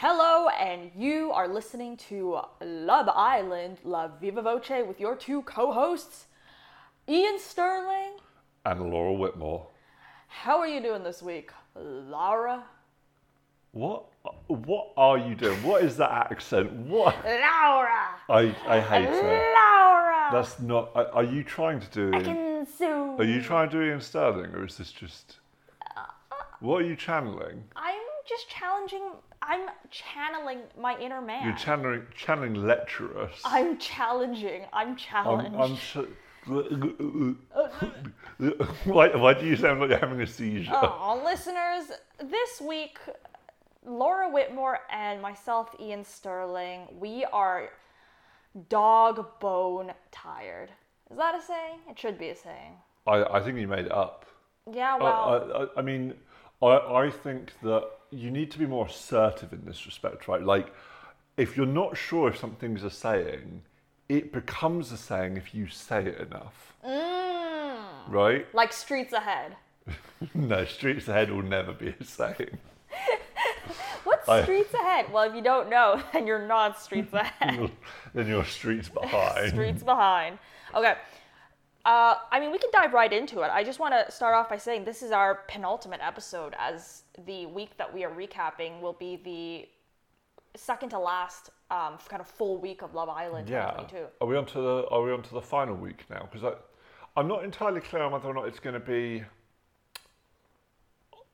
Hello, and you are listening to Love Island, La Viva Voce, with your two co hosts, Ian Sterling. and Laura Whitmore. How are you doing this week, Laura? What? What are you doing? What is that accent? What? Laura! I I hate it. Laura! That's not. Are, are you trying to do? I can sue. Are you trying to do Ian Sterling, or is this just? Uh, uh, what are you channeling? I'm just challenging, I'm channeling my inner man. You're channeling channeling lecturers. I'm challenging, I'm I'm. I'm so, why, why do you sound like you're having a seizure? Oh, listeners, this week, Laura Whitmore and myself, Ian Sterling, we are dog bone tired. Is that a saying? It should be a saying. I, I think you made it up. Yeah, well, I, I, I mean, I, I think that you need to be more assertive in this respect, right? Like, if you're not sure if something's a saying, it becomes a saying if you say it enough, mm, right? like streets ahead. No, streets ahead will never be a saying. What's I- streets ahead? Well, if you don't know, then you're not streets ahead. then you're streets behind. streets behind. Okay. Uh, I mean, we can dive right into it. I just want to start off by saying this is our penultimate episode, as the week that we are recapping will be the second to last um, kind of full week of Love Island Yeah. Are we on to the Are we on to the final week now? Because I, I'm not entirely clear on whether or not it's going to be.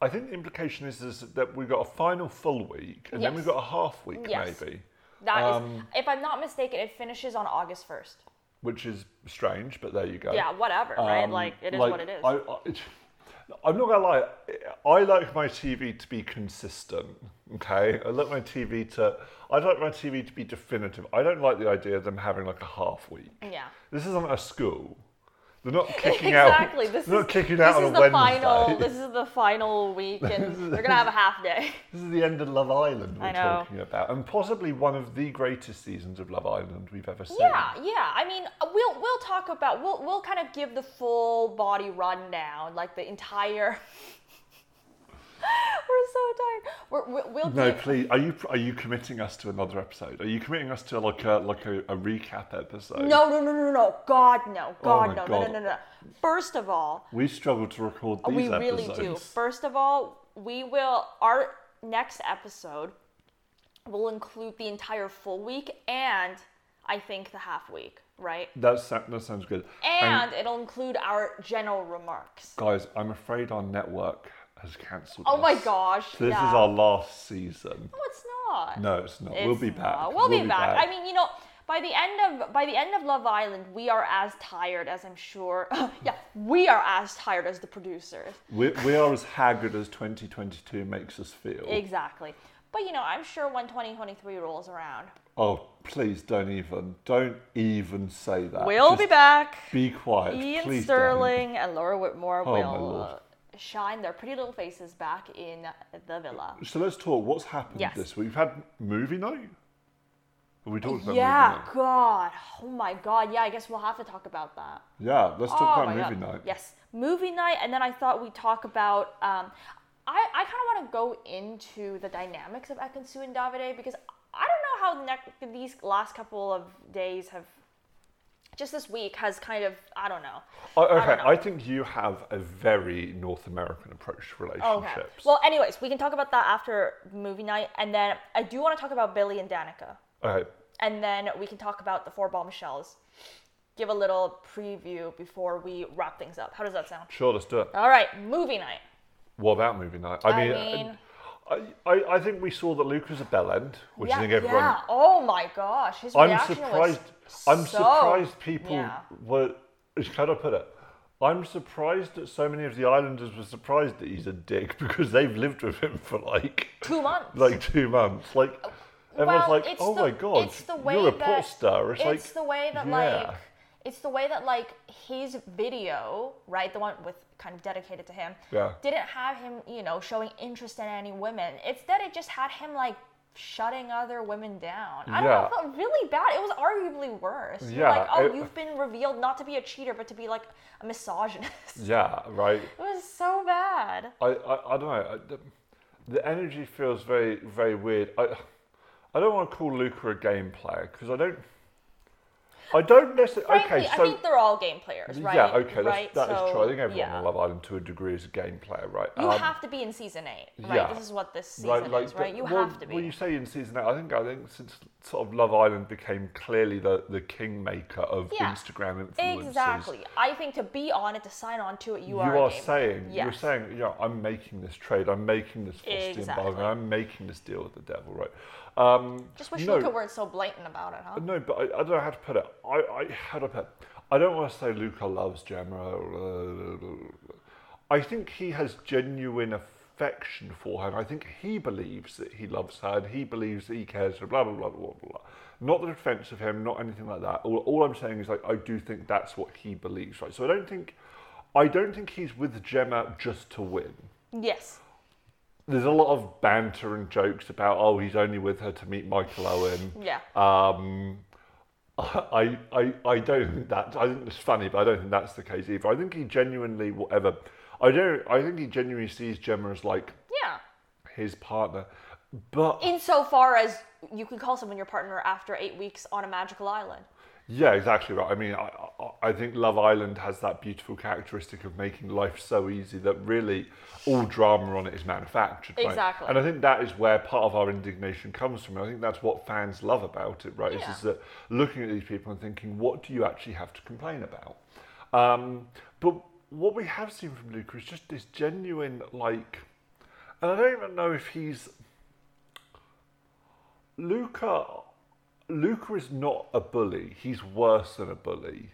I think the implication is, is that we've got a final full week, and then we've got a half week, Yes. maybe, That is, Um, if I'm not mistaken, it finishes on August 1st. Which is strange, but there you go. Yeah, whatever, right? Um, Like, it is like, what it is. I, I, I'm not gonna lie. I like my TV to be consistent. Okay, I like my TV to. I like my TV to be definitive. I don't like the idea of them having like a half week. yeah. This isn't a school. They're not kicking exactly. out. This they're is not kicking out this on is a the Wednesday. final. This is the final week, and they're gonna have a half day. This is the end of Love Island we're I know. talking about, and possibly one of the greatest seasons of Love Island we've ever seen. Yeah, yeah. I mean, uh, we'll we'll talk about we'll we'll kind of give the full body rundown, like the entire. We're so tired. We're, we'll we'll No, please. Are you are you committing us to another episode? Are you committing us to like a like a, a recap episode? No, no, no, no, no. God, no. Oh God, Oh no, no, God. no, no, no. First of all, We struggle to record these episodes. we really do. First of all, we will our next episode will include the entire full week and I think the half week, right? That's, that sounds good. And it'll include our general remarks. guys, I'm afraid our network has cancelled. Oh my gosh. So this yeah. is our last season. No, it's not. No, it's not. we'll be back. We'll, be, back. I mean, you know, by the end of by the end of Love Island, we are as tired as I'm sure. yeah, we are as tired as the producers. we, we are as haggard as 2022 makes us feel. Exactly. But you know, I'm sure when 2023 rolls around, Oh, please don't even, don't even say that. we'll Just be back. Be quiet. Ian please Sterling and Laura Whitmore Oh, will shine their pretty little faces back in the villa. So let's talk. What's happened Yes. this week? We've had movie night. We talked about Yeah, movie night? Yeah, God. Oh my God. Yeah, I guess we'll have to talk about that. Yeah, let's Oh talk my about movie God. night. Yes, movie night, and then I thought we'd talk about. Um, I I kind of want to go into the dynamics of Ekin-Su and Davide because I don't know how these last couple of days have. Just this week has kind of I don't know. Oh, don't okay, know. I, think you have a very North American approach to relationships. Okay. Well, anyways, we can talk about that after movie night, and then I do want to talk about Billy and Danica, okay, and then we can talk about the four bombshells. Give a little preview before we wrap things up. How does that sound? sure, let's do it. All right, movie night. What about movie night? I I mean, mean- I, I, I think we saw that Luke was a bell end, which I think everyone. yeah. Oh my gosh, his I'm reaction surprised. Was I'm so- surprised people yeah. were. How do I put it? I'm surprised that so many of the islanders were surprised that he's a dick because they've lived with him for like Two months. like two months. Like uh, everyone's Well, like, "Oh the- my god, it's the way you're a that- pop star." It's, It's like the way that yeah. like it's the way that like his video, right, the one with kind of dedicated to him, Yeah. didn't have him, you know, showing interest in any women. Instead, it just had him like shutting other women down. I don't know, it felt really bad. It was arguably worse. You're Yeah, like, oh, it- you've been revealed not to be a cheater, but to be like a misogynist. Yeah, right. it was so bad. I, I, I don't know. I, the energy feels very very weird. I I don't want to call Luca a game player because I don't. I don't necessarily. Frankly, Okay, so I think they're all game players, right? yeah, okay, right? that's, that is So, true. I think everyone yeah. on Love Island to a degree is a game player, right? You Um, have to be in season eight, right? yeah. This is what this season Right, like is, right? You well, have to be. Well, you say in season eight. I think I think since sort of Love Island became clearly the the kingmaker of Yeah. Instagram influencers. exactly. I think to be on it, to sign on to it, you, You are. a are saying you're saying yeah I'm making this trade I'm making this Faustian Exactly. I'm making this deal with the devil right um, Just wish no, Luca weren't so blatant about it, huh? no but I, I don't know how to put it. I, I how I put it? I don't want to say Luca loves Gemma. I think he has genuine affection for her. I think he believes that he loves her and he believes that he cares for blah blah blah blah blah. Not the defense of him not anything like that. All, all I'm saying is like I do think that's what he believes right? So I don't think I don't think he's with Gemma just to win. Yes. There's a lot of banter and jokes about oh he's only with her to meet Michael Owen Yeah. um, I, I, I don't think that. I think it's funny, but I don't think that's the case either. I think he genuinely, whatever. I don't. I think he genuinely sees Gemma as like Yeah. his partner, but Insofar as you can call someone your partner after eight weeks on a magical island. Yeah, exactly right. I mean, I, I, think Love Island has that beautiful characteristic of making life so easy that really all drama on it is manufactured. Right? Exactly. And I think that is where part of our indignation comes from. I think that's what fans love about it, right? Is, Yeah. is that looking at these people and thinking, what do you actually have to complain about? Um, but what we have seen from Luca is just this genuine, like, and I don't even know if he's Luca. Luca is not a bully. He's worse than a bully.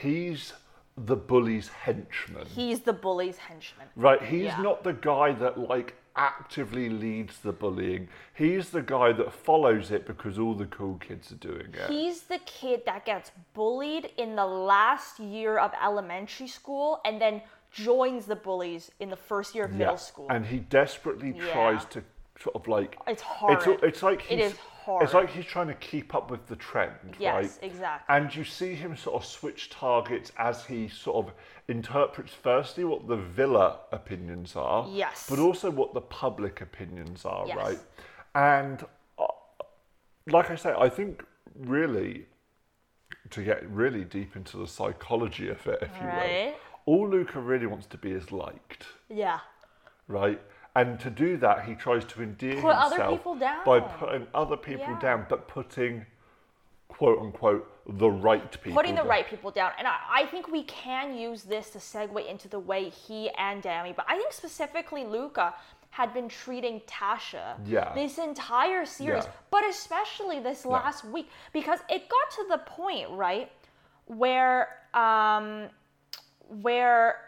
He's the bully's henchman. He's the bully's henchman. Right, he's Yeah. not the guy that like actively leads the bullying. He's the guy that follows it because all the cool kids are doing it. He's the kid that gets bullied in the last year of elementary school and then joins the bullies in the first year of Yeah, middle school. And he desperately Yeah. tries to sort of like It's It's, horrid. it's like It he's, is horrid. It's like he's trying to keep up with the trend, Yes, right? exactly. And you see him sort of switch targets as he sort of interprets firstly what the villa opinions are, Yes. but also what the public opinions are, Yes. right? And uh, like I say, I think really to get really deep into the psychology of it, if you will, all Luca really wants to be is liked yeah. right? And to do that, he tries to endear Put other himself people down. by putting other people Yeah. down, but putting quote unquote the right people. Putting the down. right people down. And I, I think we can use this to segue into the way he and Dami, but I think specifically Luca had been treating Tasha Yeah. this entire series, Yeah. but especially this last week, because it got to the point, right, where um where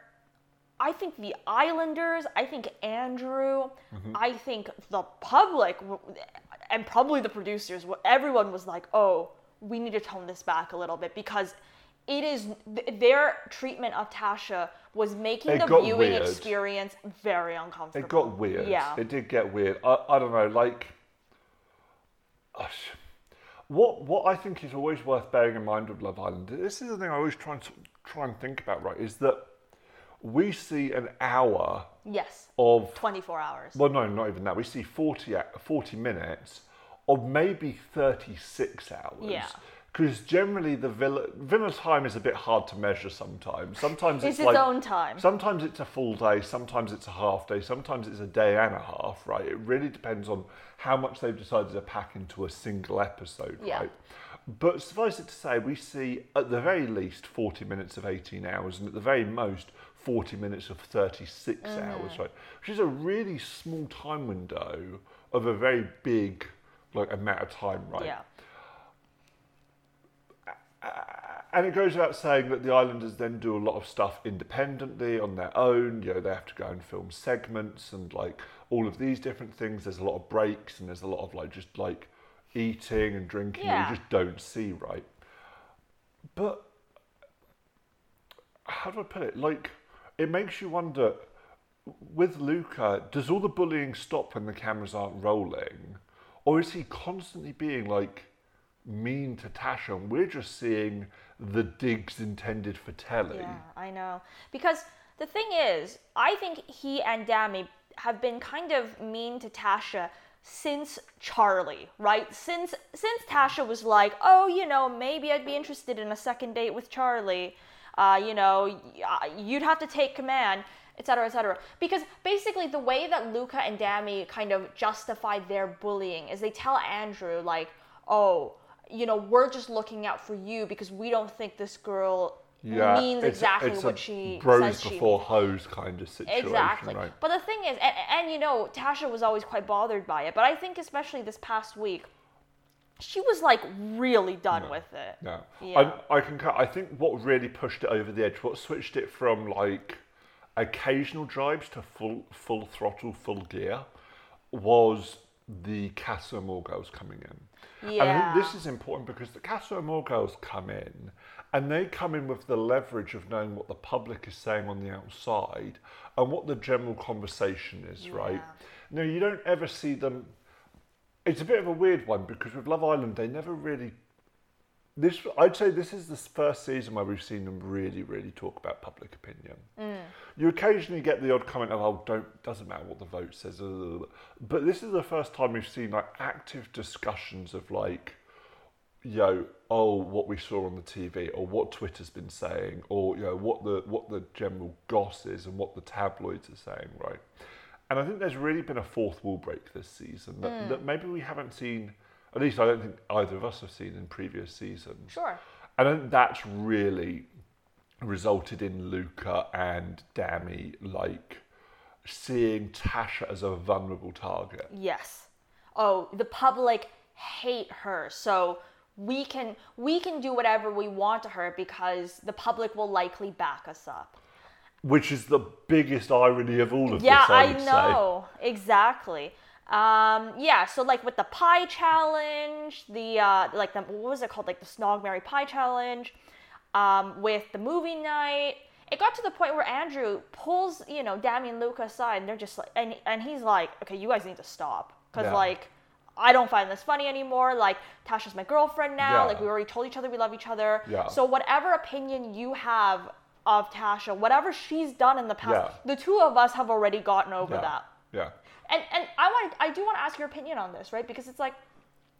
I think the Islanders, I think Andrew, Mm-hmm. I think the public, and probably the producers, everyone was like, oh, we need to tone this back a little bit because it is th- their treatment of Tasha was making It the viewing weird. experience very uncomfortable. It got weird. Yeah. It did get weird. I, I don't know, like gosh. what what I think is always worth bearing in mind with Love Island. This is the thing I always try and try and think about. Right, is that we see an hour yes, of 24 hours. well, no, not even that. We see 40, a- 40 minutes of maybe 36 hours. Yeah. Because generally the villa, villa time is a bit hard to measure sometimes. Sometimes It's it's, its like, own time. Sometimes it's a full day, sometimes it's a half day, sometimes it's a day and a half, right? It really depends on how much they've decided to pack into a single episode, Yeah. right? But suffice it to say, we see at the very least 40 minutes of 18 hours and at the very most 40 minutes of 36 Mm-hmm. hours, right? Which is a really small time window of a very big like amount of time, right? Yeah. And it goes without saying that the Islanders then do a lot of stuff independently on their own. You know, they have to go and film segments and like all of these different things. There's a lot of breaks and there's a lot of like just like eating and drinking that you just don't see, right? But how do I put it? Like, it makes you wonder with Luca, does all the bullying stop when the cameras aren't rolling? Or is he constantly being like mean to Tasha and we're just seeing the digs intended for telly? Yeah, I know. Because the thing is, I think he and Dami have been kind of mean to Tasha since Charlie, right? Since since Tasha was like, "Oh, you know, maybe I'd be interested in a second date with Charlie." Uh, you know, you'd have to take command, etc., etc. Because basically, the way that Luca and Dami kind of justify their bullying is they tell Andrew like, "Oh, you know, we're just looking out for you because we don't think this girl Yeah, means it's- exactly it's a what she bros says before means." hose kind of situation, Exactly. right? But the thing is, and, and you know, Tasha was always quite bothered by it. But I think, especially this past week, she was like really done with it. Yeah. Yeah. I, I can. I think what really pushed it over the edge, what switched it from like occasional drives to full full throttle, full gear, was the Casa Amor girls coming in. And I Yeah. think this is important because the Casa Amor girls come in, and they come in with the leverage of knowing what the public is saying on the outside and what the general conversation is, right? Now you don't ever see them it's a bit of a weird one because with Love Island, they never really. This I'd say this is the first season where we've seen them really, really talk about public opinion. Mm. You occasionally get the odd comment of, "Oh, don't doesn't matter what the vote says," but this is the first time we've seen like active discussions of like, yo, oh, what we saw on the TV, or what Twitter's been saying, or you know what the what the general goss is, and what the tabloids are saying, right? And I think there's really been a fourth wall break this season that, hmm. that maybe we haven't seen. At least I don't think either of us have seen in previous seasons. Sure. And I think that's really resulted in Luca and Dami like seeing Tasha as a vulnerable target. Yes. Oh, the public hate her, so we can we can do whatever we want to her because the public will likely back us up. Which is the biggest irony of all of Yeah, this, I, I would know. Exactly. Um, yeah, so like with the pie challenge, the uh, like the what was it called? Like the Snog Mary Pie challenge, um, with the movie night. It got to the point where Andrew pulls, you know, Dami and Luca aside, and they're just like, and and he's like, okay, you guys need to stop, cause Yeah. like. I don't find this funny anymore. Like Tasha's my girlfriend now. Yeah. Like we already told each other we love each other. Yeah. So whatever opinion you have of Tasha, whatever she's done in the past, Yeah. the two of us have already gotten over Yeah. that. Yeah. And and I want I do want to ask your opinion on this, right? Because it's like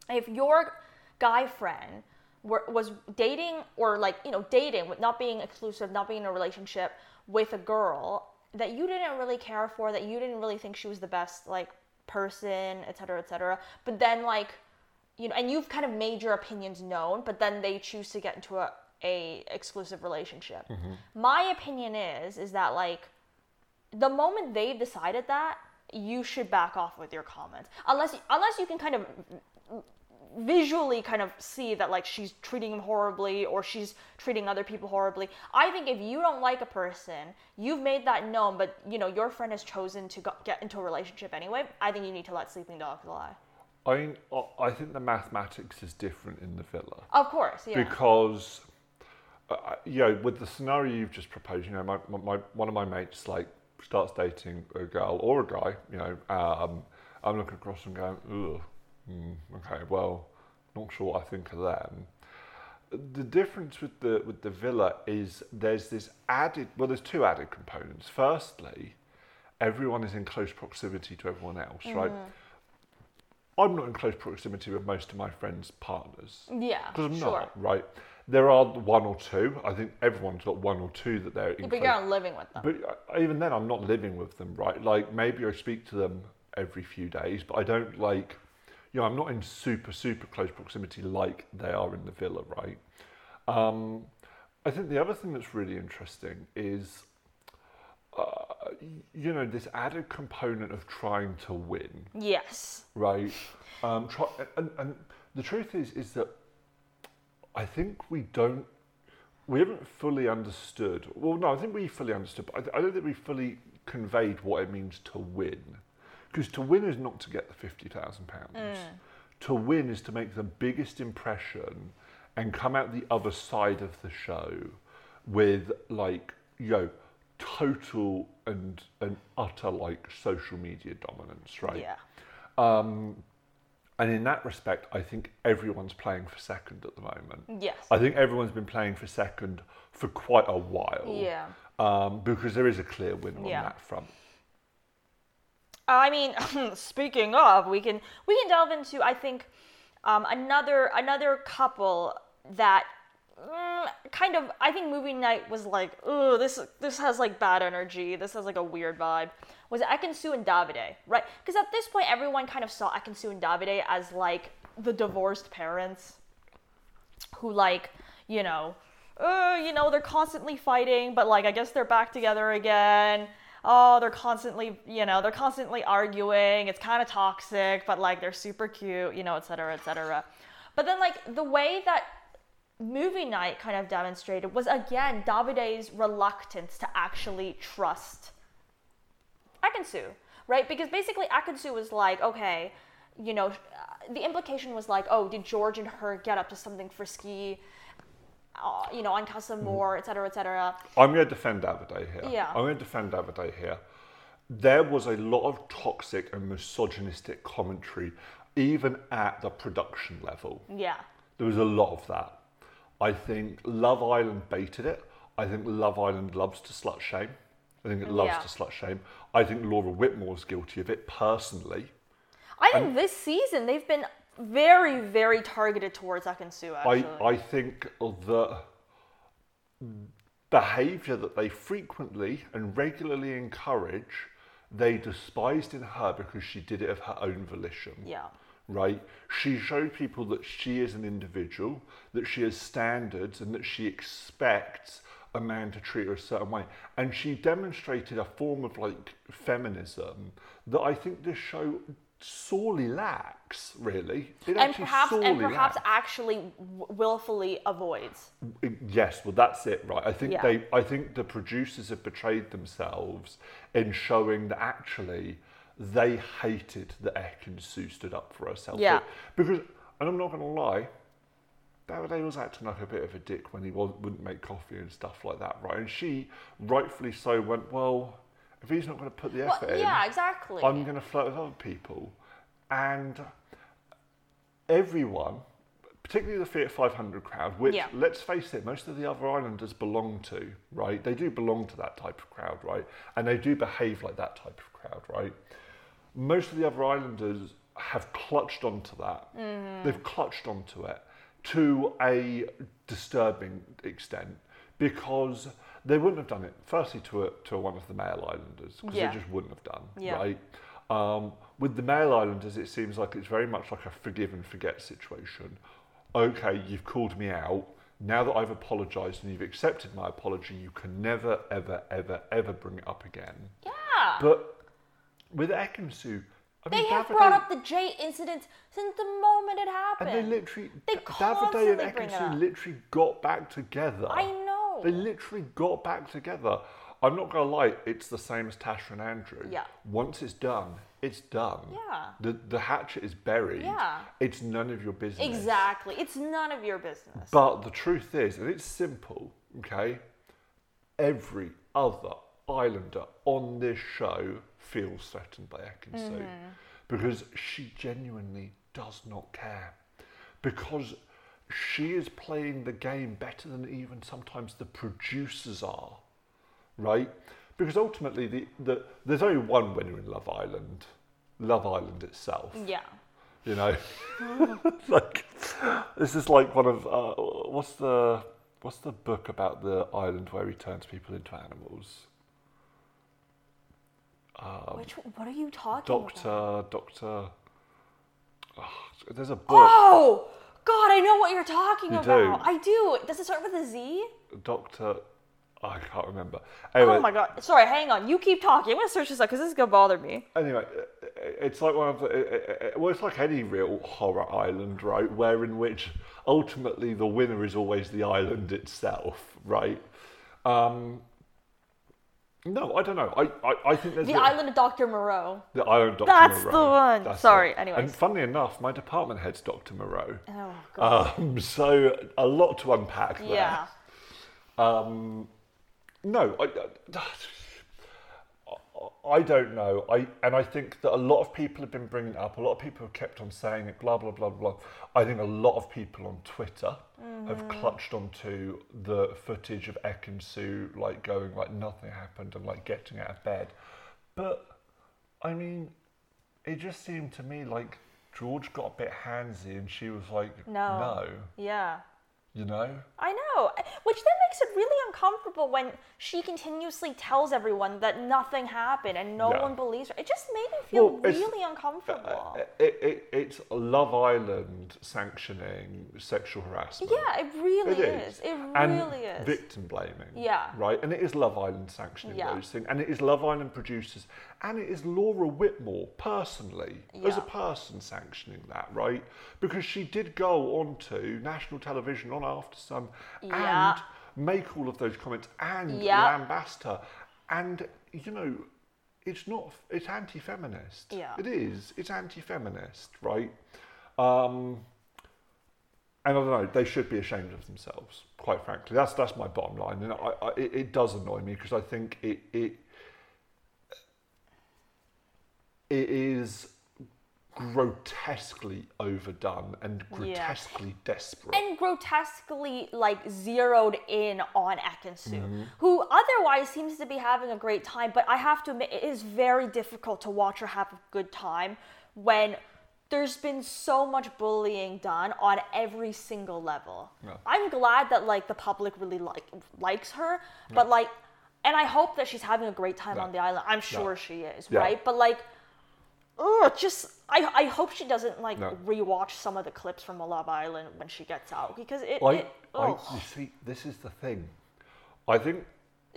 if your guy friend were, was dating or like you know dating with not being exclusive, not being in a relationship with a girl that you didn't really care for, that you didn't really think she was the best like person, et cetera, et cetera. But then like you know, and you've kind of made your opinions known, but then they choose to get into a, a exclusive relationship. Mm-hmm. My opinion is is that like the moment they've decided that, you should back off with your comments. Unless unless you can kind of visually kind of see that like she's treating him horribly or she's treating other people horribly. I think if you don't like a person, you've made that known, but you know your friend has chosen to go, get into a relationship anyway. I think you need to let sleeping dogs lie. I mean, I- I think the mathematics is different in the villa. Of course, yeah. because uh, you know with the scenario you've just proposed you know my, my, my one of my mates like starts dating a girl or a guy you know um, i'm looking across and going Ugh, mm, okay well not sure what i think of them the difference with the with the villa is there's this added well there's two added components firstly everyone is in close proximity to everyone else right i'm not in close proximity with most of my friends partners yeah, because I'm sure. not, right? There are one or two. I think everyone's got one or two that they're in. But close- you're not living with them. but uh, even then, I'm not living with them, right? Like maybe I speak to them every few days, but I don't like, you know, I'm not in super super close proximity like they are in the villa, right? Um, I think the other thing that's really interesting is, uh, you know, this added component of trying to win yes. right? Um, try, and, and the truth is, is that I think we don't, we haven't fully understood. Well, no, I think we fully understood, but I, I don't think we fully conveyed what it means to win. Because to win is not to get the fifty thousand pounds. To win is to make the biggest impression and come out the other side of the show with like, you know, total and and utter like social media dominance, right? Yeah. Um, and in that respect, I think everyone's playing for second at the moment. Yes. I think everyone's been playing for second for quite a while. Yeah. Um, because there is a clear winner Yeah. on that front. I mean, speaking of, we can we can delve into I think um, another another couple that mm, kind of I think movie night was like, oh, this this has like bad energy. This has like a weird vibe. Was Ekin-Su and Davide, right? Because at this point, everyone kind of saw Ekin-Su and Davide as like the divorced parents who like you know, uh, you know, they're constantly fighting, but like I guess they're back together again oh, they're constantly, you know, they're constantly arguing. It's kind of toxic, but like they're super cute, you know, et cetera, et cetera. But then, like, the way that movie night kind of demonstrated was again Davide's reluctance to actually trust Ekin-Su, right? Because basically, Ekin-Su was like, okay, you know, the implication was like, oh, did George and her get up to something frisky? Uh, you know, on Casa Amor, et cetera, et cetera. I'm going to defend Davide here. Yeah. I'm going to defend Davide here. There was a lot of toxic and misogynistic commentary, even at the production level. Yeah. There was a lot of that. I think Love Island baited it. I think Love Island loves to slut shame. I think it loves Yeah. to slut shame. I think Laura Whitmore's guilty of it personally. I think this season they've been very, very targeted towards Ekin-Su, I, actually. I think the behaviour that they frequently and regularly encourage, they despised in her because she did it of her own volition. yeah. Right? She showed people that she is an individual, that she has standards, and that she expects a man to treat her a certain way. And she demonstrated a form of like feminism that I think this show sorely lacks, really. It And perhaps, and perhaps lacks. actually willfully avoids. Mm, yes, well, that's it, right? I think Yeah. they, I think the producers have betrayed themselves in showing that actually they hated that Ekin-Su stood up for herself. Yeah. Because, and I'm not going to lie, Davide was acting like a bit of a dick when he wouldn't make coffee and stuff like that, right? And she, rightfully so, went, well, if he's not going to put the Well, effort in, yeah, exactly. I'm going to flirt with other people. And everyone, particularly the Fiat 500 crowd, which, Yeah. let's face it, most of the other islanders belong to, right? They do belong to that type of crowd, right? And they do behave like that type of crowd, right? Most of the other islanders have clutched onto that. Mm-hmm. They've clutched onto it to a disturbing extent because they wouldn't have done it, firstly, to, a, to one of the male islanders, because Yeah. they just wouldn't have done, Yeah. right? Um, with the male islanders, it seems like it's very much like a forgive and forget situation. Okay, you've called me out. Now that I've apologised and you've accepted my apology, you can never, ever, ever, ever bring it up again. yeah. But with Ekin-Su, I they mean, have Davide- brought up the Jay incident since the moment it happened. and they literally, They Davide and Ekin-Su literally got back together. I know. They literally got back together. I'm not gonna lie, it's the same as Tasha and Andrew. Yeah. Once it's done, it's done. Yeah. The the hatchet is buried. Yeah. It's none of your business. Exactly. It's none of your business. But the truth is, and it's simple, okay? Every other islander on this show feels threatened by Ekin-Su mm-hmm. because she genuinely does not care. Because she is playing the game better than even sometimes the producers are, right? Because ultimately, the, the, there's only one winner in Love Island Love Island itself. yeah. You know, like this is like one of uh, what's the what's the book about the island where he turns people into animals? Which what are you talking about? Doctor, Doctor. Oh, there's a book. Oh God, I know what you're talking You about. do? I do. Does it start with a Z? Doctor. I can't remember. Anyway, Oh my God. Sorry, hang on. You keep talking. I'm gonna search this up because this is gonna bother me. anyway, uh, it's like one of the. uh, uh, Well, it's like any real horror island, right? Where in which ultimately the winner is always the island itself, right? Um, no, I don't know. I, I, I think there's The a- Island of Dr. Moreau. the island Dr. Moreau That's the one. That's Sorry, it. anyways. And funnily enough, my department head's Dr. Moreau. Oh God. Um, so a lot to unpack there. yeah. Um, no, I, I, I don't know. I and I think that a lot of people have been bringing it up. A lot of people have kept on saying it. Blah blah blah blah. I think a lot of people on Twitter have Mm-hmm. clutched onto the footage of Ekin-Su like going like nothing happened and like getting out of bed. But I mean, it just seemed to me like George got a bit handsy, and she was like, No. no, Yeah. You know. I know, which then makes it really uncomfortable when she continuously tells everyone that nothing happened and no Yeah. one believes her. It just made me feel Well, really uncomfortable. Uh, It, it, it's Love Island sanctioning sexual harassment. yeah, it really It is. is. It and really is. victim blaming. Yeah. Right? And it is Love Island sanctioning Yeah. those things. And it is Love Island producers. And it is Laura Whitmore personally, as a person, sanctioning that, right? Because she did go on to national television on After Sun Yeah. and make all of those comments and Yeah. lambast her. And, you know, it's not, it's anti feminist. Yeah. It is. It's anti feminist, right? Um, and I don't know, they should be ashamed of themselves, quite frankly. That's that's my bottom line, and I, I, it, it does annoy me because I think it it it is grotesquely overdone and Yeah. grotesquely desperate. and grotesquely like zeroed in on Ekin-Su, Mm-hmm. who otherwise seems to be having a great time. But I have to admit, it is very difficult to watch her have a good time when there's been so much bullying done on every single level. Yeah. I'm glad that like the public really like likes her, but like, and I hope that she's having a great time Yeah. on the island. I'm sure she is, Yeah. right? But like. Ugh, just I, I hope she doesn't like No. rewatch some of the clips from Love Island when she gets out because it. I, it I, you see, this is the thing. I think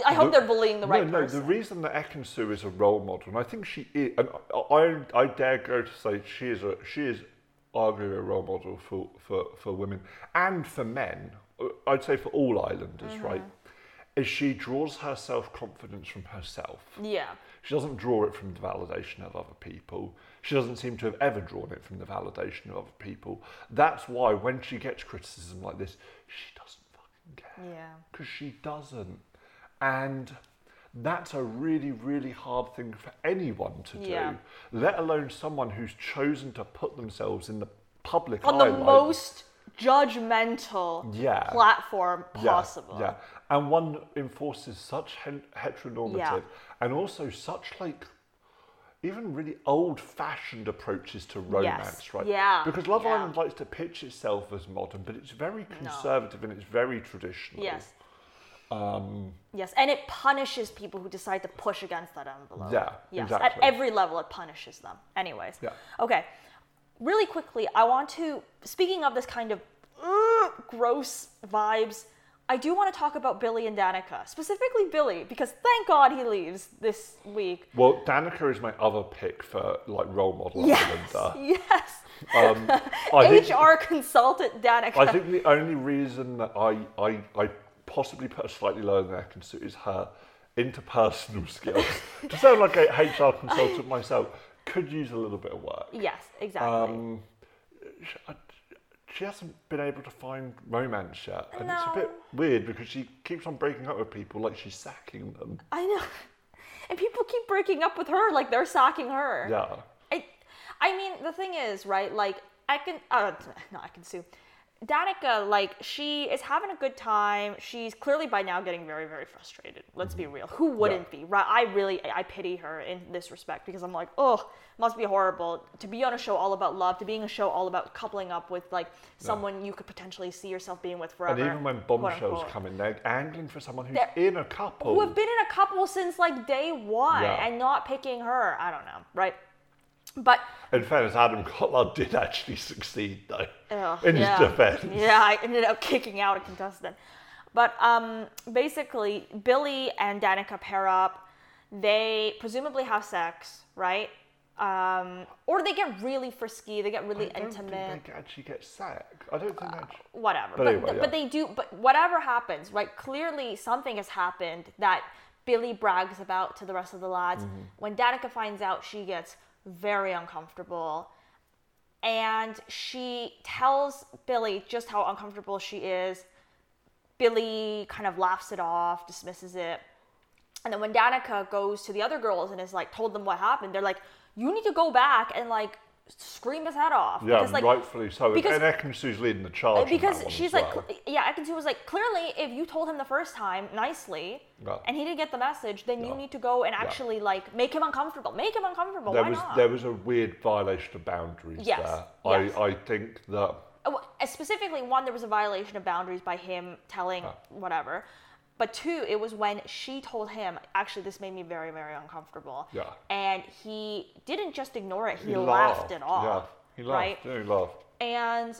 I hope the- they're bullying the right no, no, the reason that Ekin-Su is a role model, and I think she is, and I, I dare go to say she is a, she is arguably a role model for, for, for women and for men. uh, I'd say for all islanders, Mm-hmm. right? Is she draws her self confidence from herself. yeah, She doesn't draw it from the validation of other people. She doesn't seem to have ever drawn it from the validation of other people. That's why when she gets criticism like this, she doesn't fucking care yeah, because she doesn't. And that's a really, really hard thing for anyone to do, Yeah. let alone someone who's chosen to put themselves in the public on the most judgmental Yeah. platform possible. Yeah, and one enforces such heteronormative Yeah. and also such like even really old-fashioned approaches to romance, right? Yeah, Because Love yeah. Island likes to pitch itself as modern, but it's very conservative and it's very traditional. Yes. Um, Yes, and it punishes people who decide to push against that envelope. Yeah, Yes, exactly. at every level it punishes them. Anyways. Yeah. Okay. Really quickly, I want to speaking of this kind of uh, gross vibes, I do want to talk about Billy and Danica, specifically Billy, because thank God he leaves this week. well, Danica is my other pick for like role model Yes, yes. Um, I think- HR consultant Danica. I think the only reason that I, I, I possibly put her slightly lower than Ekin-Su is her interpersonal skills. to sound like a HR consultant myself, could use a little bit of work. yes, exactly. Um, she, I- she hasn't been able to find romance yet, and it's a bit weird because she keeps on breaking up with people like she's sacking them. I know. And people keep breaking up with her like they're sacking her. Yeah, I, I mean, the thing is, right? Like, I can, uh, no, I can sue. Danica, like, she is having a good time. She's clearly by now getting very, very frustrated. Let's be mm-hmm. real. Who wouldn't be, right? I really, I pity her in this respect because I'm like, oh, must be horrible to be on a show all about love, to being a show all about coupling up with like someone you could potentially see yourself being with forever. and even when bombshells come in, they're angling for someone who's They're- in a couple. who have been in a couple since like day one Yeah. and not picking her. I don't know, right? But In fairness, Adam Collard did actually succeed, though, Ugh, in yeah. his defense. Yeah, I ended up kicking out a contestant. But um, basically, Billy and Danica pair up. They presumably have sex, right? Um, or they get really frisky. They get really I don't intimate. think they actually get sacked. I don't think actually. whatever. But But, anyway, yeah. but they do. But whatever happens, right? Clearly, something has happened that Billy brags about to the rest of the lads. Mm-hmm. When Danica finds out, she gets very uncomfortable, and she tells Billy just how uncomfortable she is. Billy kind of laughs it off, dismisses it. And then when Danica goes to the other girls and is like told them what happened, they're like, "You need to go back and like scream his head off. Yeah, because, like, rightfully so. because- and Ekin-Su's leading the charge. because she's like, well. yeah, Ekin-Su was like, clearly, if you told him the first time nicely, Yeah. and he didn't get the message, then you need to go and actually like make him uncomfortable. Make him uncomfortable. there Why was not? there was a weird violation of boundaries Yes, there. yes. I, I think that uh, specifically one there was a violation of boundaries by him telling whatever but two it was when she told him actually this made me very very uncomfortable Yeah. and he didn't just ignore it he, he laughed, it off Yeah, he laughed. right Yeah, he laughed. and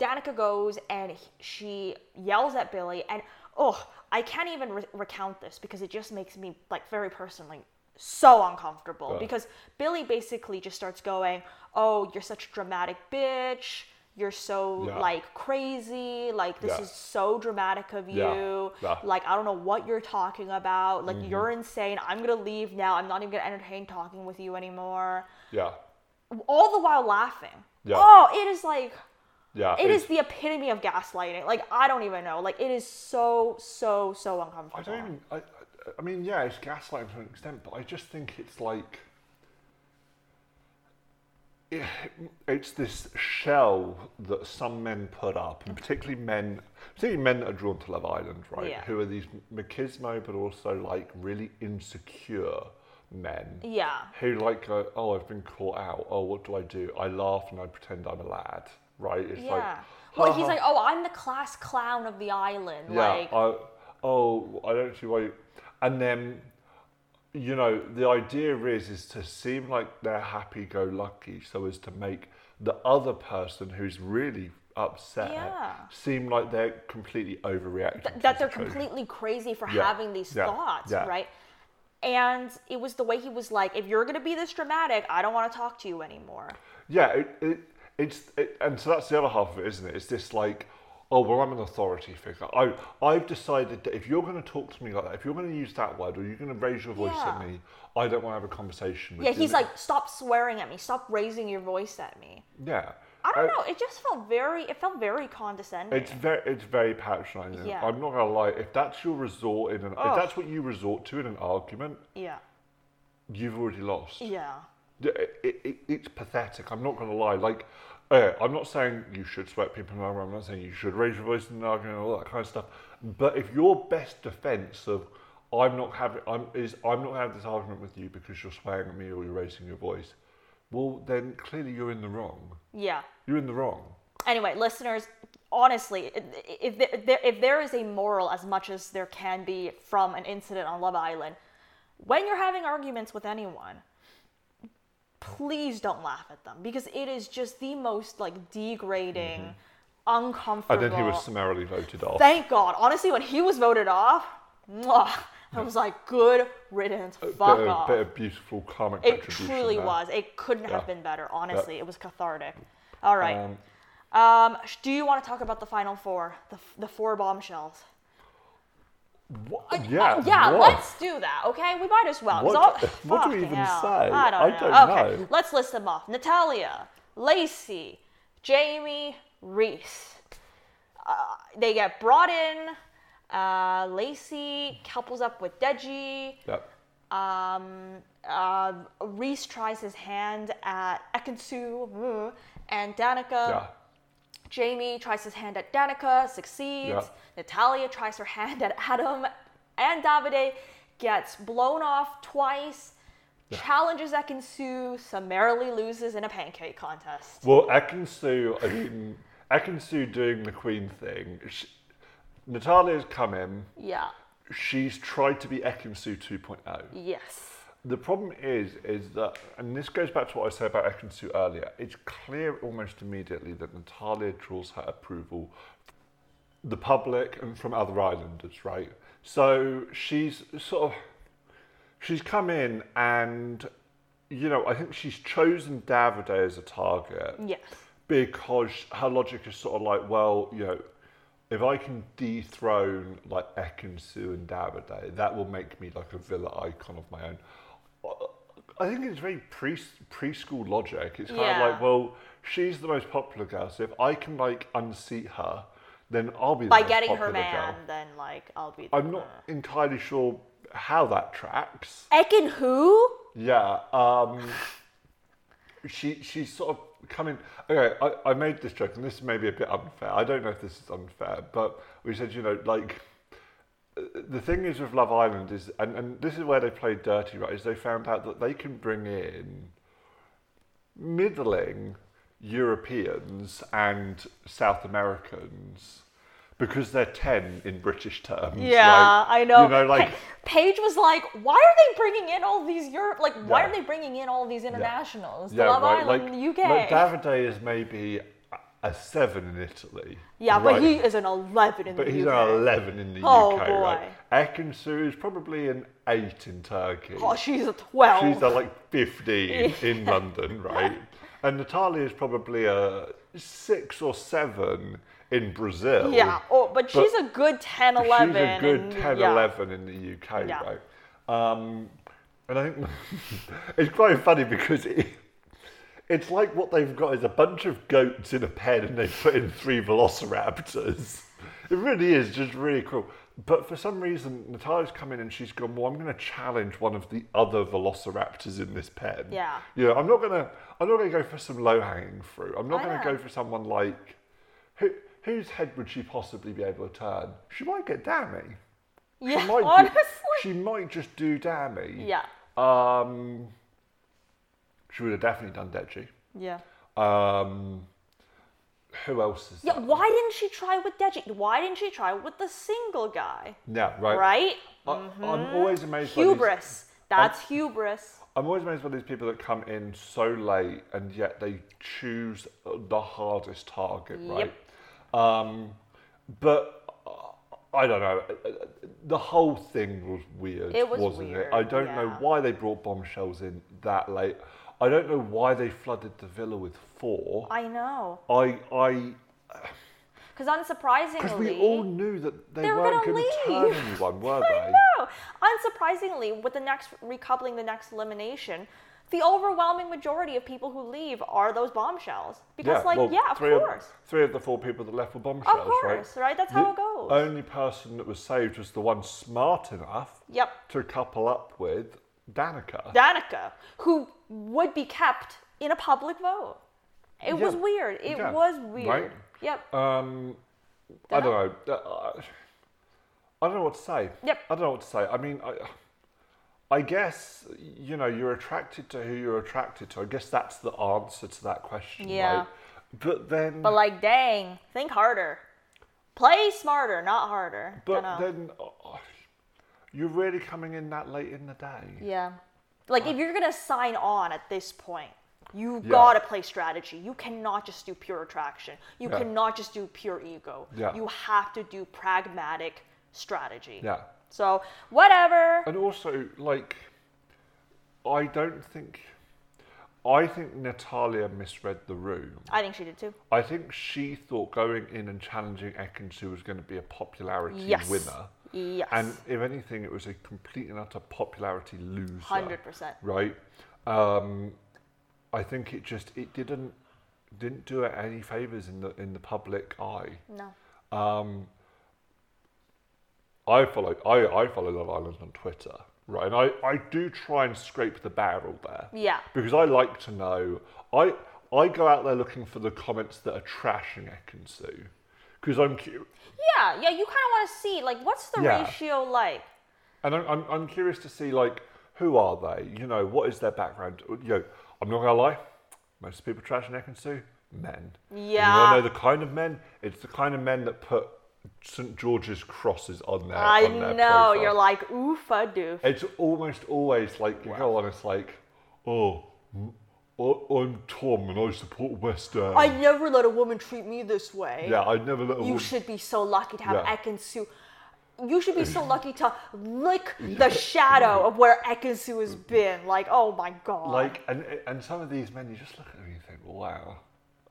danica goes and she yells at billy and oh i can't even re- recount this because it just makes me like very personally so uncomfortable Yeah. because billy basically just starts going oh you're such a dramatic bitch you're so Yeah. like crazy like this Yeah. is so dramatic of you Yeah. Mm-hmm. like i don't know what you're talking about like you're insane i'm gonna leave now i'm not even gonna entertain talking with you anymore Yeah, all the while laughing Yeah. oh it is like yeah. it's- the epitome of gaslighting. Like I don't even know. Like it is so so so uncomfortable I don't. Even, I, I- mean, yeah, it's gaslighting to an extent, but I just think it's like it, it's this shell that some men put up, and particularly men, particularly men that are drawn to Love Island, right? Yeah. Who are these machismo, but also like really insecure men. Yeah. Who like go, oh, I've been caught out. Oh, what do I do? I laugh and I pretend I'm a lad, right? It's like, Yeah. Well, he's ha, like, oh, I'm the class clown of the island. yeah, like, I, oh, I don't see why. You, and then, you know, the idea is is to seem like they're happy-go-lucky, so as to make the other person who's really upset Yeah. seem like they're completely overreacting. to that they're situation. completely crazy for Yeah. having these Yeah. thoughts, right? And it was the way he was like, if you're gonna be this dramatic, I don't want to talk to you anymore. Yeah, it, it, it's it, and so that's the other half of it, isn't it? It's this like, oh well, I'm an authority figure. I I've decided that if you're going to talk to me like that, if you're going to use that word, or you're going to raise your voice Yeah. at me, I don't want to have a conversation with Yeah, you. Yeah, he's like, stop swearing at me, stop raising your voice at me. yeah. I don't Uh, know. It just felt very. It felt very condescending. It's very, it's very patronising. Yeah. I'm not gonna lie. If that's your resort in an, if that's what you resort to in an argument, yeah. you've already lost. Yeah. It, it, it, it's pathetic. I'm not going to lie. Like, uh, I'm not saying you should sweat people argument. I'm not saying you should raise your voice in an argument, and all that kind of stuff. But if your best defence of I'm not having I'm is I'm not having this argument with you because you're swearing at me or you're raising your voice, well then clearly you're in the wrong. Yeah. You're in the wrong. anyway, listeners, honestly, if there, if there is a moral as much as there can be from an incident on Love Island, when you're having arguments with anyone, please don't laugh at them because it is just the most like degrading, uncomfortable. And then he was summarily voted off. Thank God. Honestly, when he was voted off, mwah, I was like, good riddance. A Fuck bit, of, off. beautiful karmic It truly there. was. It couldn't have been better. Honestly, it was cathartic. All right. Um, Um, do you want to talk about the final four, the, the four bombshells? What? Uh, Yeah, yeah. what? Let's do that. Okay, we might as well. What- all- what do we even hell. say? I don't I know. don't okay, know. let's list them off. Natalia, Lacey, Jamie, Reece. Uh, they get brought in. Uh, Lacey couples up with Deji. Yep. Um, uh, Reece tries his hand at Ekin-Su mm, and Danica. Yeah. Jamie tries his hand at Danica, succeeds. Yeah. Natalia tries her hand at Adam, and Davide gets blown off twice. Challenges Ekin-Su, summarily loses in a pancake contest. Well, Ekin-Su, I mean, Ekin-Su doing the Queen thing. She, Natalia's come in. Yeah. She's tried to be Ekin-Su 2.0. Yes. The problem is, is that, and this goes back to what I said about Ekin-Su earlier. It's clear almost immediately that Natalia draws her approval, from the public and from other islanders, right? So she's sort of, she's come in and, you know, I think she's chosen Davide as a target Yes. because her logic is sort of like, well, you know, if I can dethrone like Ekin-Su and Davide, that will make me like a villa icon of my own. I think it's very pre preschool logic. It's kind Yeah. of like, well, she's the most popular girl, so if I can like unseat her, then I'll be the By getting her man, girl. then like I'll be. The I'm not entirely sure how that tracks. Ekin who? Yeah. Um, she she's sort of coming. Okay, I, I made this joke, and this may be a bit unfair. I don't know if this is unfair, but we said, you know, like the thing is with Love Island is, and, and this is where they played dirty, right? Is they found out that they can bring in middling Europeans and South Americans because they're 10 in British terms. Yeah, like, I know. You know, like, Pa- Paige was like, "Why are they bringing in all these Europe? Like, why Yeah. are they bringing in all these internationals? yeah, the Love right. Island, like, the UK. Like Davide is maybe a- seven in Italy. yeah, but he is an 11 in But the UK. But he's an 11 in the Oh, UK, boy. right? Ekin-Su is probably an 8 in Turkey. Oh, she's a 12. She's a, like 15 in London, right? And Natalia is probably a 6 or 7 in Brazil. yeah, oh, but she's a good 10, 11. She's a good and- 10, yeah. 11 in the UK, Yeah. right? Um, and I think it's quite funny because it, it's like what they've got is a bunch of goats in a pen and they put in three velociraptors. It really is just really cool. But for some reason, Natalia's come in and she's gone, well, I'm going to challenge one of the other velociraptors in this pen. Yeah. You know, I'm not going to, I'm not going to go for some low-hanging fruit. I'm not I going to know. go for someone like, who, whose head would she possibly be able to turn? She might get Dami. Yeah, She might do- honestly. she might just do Dami. yeah, Um, she would have definitely done Deji. yeah. Um, who else is Yeah, there? why didn't she try with Deji? Why didn't she try with the single guy? Yeah, right. Right? I, I'm always amazed. By these, Hubris. That's hubris. I'm always amazed by these people that come in so late and yet they choose the hardest target, right? Um, but uh, I don't know. The whole thing was weird, It was wasn't weird, it? I don't know why they brought bombshells in that late. I don't know why they flooded the villa with four. I know. I, I, Because unsurprisingly, because we all knew that they, They were weren't gonna turn leave. anyone, were they? I know. Unsurprisingly, with the next recoupling, the next elimination, the overwhelming majority of people who leave are those bombshells. Because, like, well, yeah, of three course. three of the four people that left were bombshells, Of course, right? That's The how it goes. only person that was saved was the one smart enough Yep. to couple up with Danica. Danica, who would be kept in a public vote. It was weird. It Yeah. was weird. Right. Yep. um, I don't know. Uh, I don't know what to say. Yep. I don't know what to say. I mean, I, I guess you know you're attracted to who you're attracted to. I guess that's the answer to that question, Yeah. right? But then, But like, dang, think harder. Play smarter, not harder. but then, uh, you're really coming in that late in the day. yeah. Like, if you're gonna sign on at this point, you Yeah. gotta play strategy. You cannot just do pure attraction. You Yeah. cannot just do pure ego. Yeah. You have to do pragmatic strategy. Yeah. So whatever. And also, like, I don't think. I think Natalia misread the room. I think she did too. I think she thought going in and challenging Ekin-Su was going to be a popularity Yes. winner. Yes. And if anything, it was a complete and utter popularity loser. 100%. Right? Um, I think it just it didn't didn't do it any favors in the in the public eye. No. Um, I follow I, I follow Love Island on Twitter, right? And I, I do try and scrape the barrel there. Yeah. Because I like to know I I go out there looking for the comments that are trashing Ekin-Su. Because I'm cu- Yeah, yeah, you kind of want to see, like, what's the Yeah. ratio like? and I'm, I'm I'm curious to see like who are they? You know, what is their background? You know, I'm not gonna lie, most people trashing Ekin-Su, men. And You Yeah. wanna know the kind of men? It's the kind of men that put St George's crosses on their I on their know, profile. you're like, oofa doof. It's almost always like you go on. It's like, oh, mm, I- I'm Tom and I support West Ham. I never let a woman treat me this way. yeah, I never let a You woman. should be so lucky to have Yeah. Ekin-Su. You should be so lucky to lick the shadow of where Ekin-Su has been. Like, oh my god. like, and and some of these men, you just look at them and you think, wow,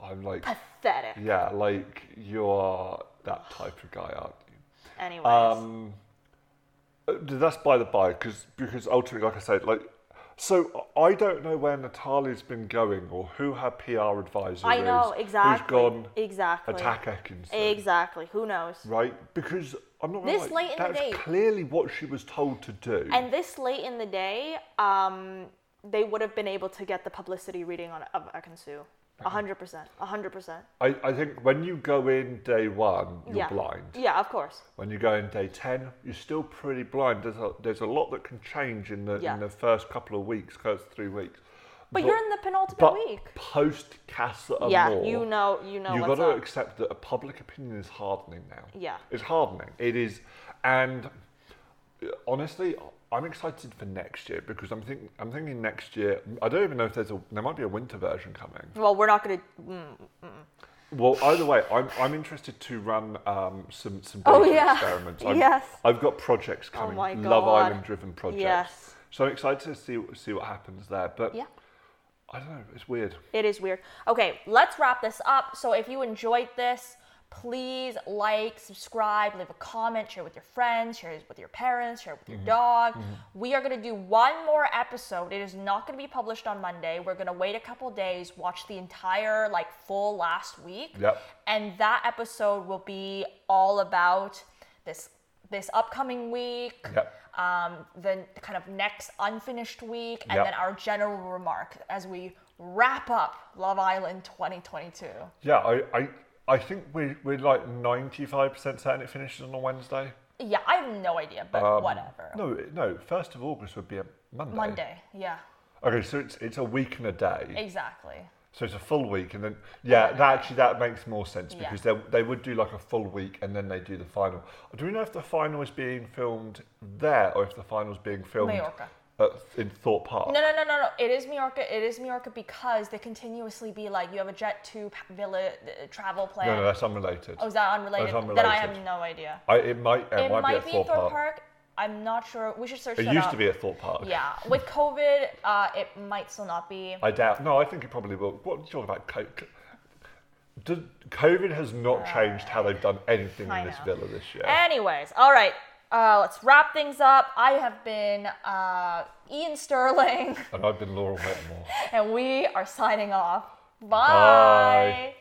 I'm like, pathetic. yeah, like you are that type of guy, aren't you? Anyways. Um, uh, that's by the by, because because ultimately, like I said, like, so I don't know where Natalia's been going or who her PR advisor I is. know, exactly. Who's gone Exactly. attack Ekin-Su. Exactly. Who knows? right? Because I'm not This lie, late in the that's day- clearly what she was told to do. And this late in the day, um, they would have been able to get the publicity reading on of Ekin-Su. A hundred percent. A hundred percent. I, I think when you go in day one, you're Yeah. blind. Yeah, of course. When you go in day 10, you're still pretty blind. There's a, there's a lot that can change in the, Yeah. in the first couple of weeks, first three weeks. But, you're in the penultimate but week. post Casa Yeah, Amor, you know, you know you've got to up. accept that a public opinion is hardening now. Yeah. It's hardening. It is, and honestly, I'm excited for next year because I'm thinking I'm thinking next year. I don't even know if there's a there might be a winter version coming. Well, we're not gonna. Mm, Well, either way, I'm, I'm interested to run um, some some Oh, yeah. experiments. I've, Yes. I've got projects Oh coming, my Love Island driven projects. Yes. So I'm excited to see see what happens there. But yeah. I don't know, it's weird. It is weird. Okay, let's wrap this up. So if you enjoyed this, please like, subscribe, leave a comment, share with your friends, share it with your parents, share it with your dog. We are going to do one more episode. It is not going to be published on Monday. We're going to wait a couple days, watch the entire like full last week. Yep. And that episode will be all about this this upcoming week Yep. um, the kind of next unfinished week, and Yep. then our general remark as we wrap up Love Island 2022. Yeah, I, I, I think we, we're like 95% certain it finishes on a Wednesday. Yeah, I have no idea, but Um, whatever. No, no, 1st of August would be a Monday. Monday, yeah, Okay, so it's, it's a week and a day. exactly. So it's a full week, and then yeah, that actually that makes more sense Yeah. because they they would do like a full week, and then they do the final. Do we know if the final is being filmed there or if the final is being filmed Mallorca. At, in Thorpe Park? No, no, no, no, no. It is Majorca. It is Majorca because they continuously be like, you have a jet to P- Villa uh, travel plan. no, no, that's unrelated. oh, is that unrelated? That's Then I have no idea. I, it might it, It might, might be at Thorpe, Thorpe Park. Park. I'm not sure. We should search It used up. to be at Thorpe Park. Yeah, with COVID, uh, it might still not be. I doubt. No, I think it probably will. What are you talking about? Co- co- COVID has not changed how they've done anything in this villa this year. Anyways, all right. Uh, let's wrap things up. I have been uh, Ian Sterling, and I've been Laurel Whitmore. and we are signing off. Bye. Bye.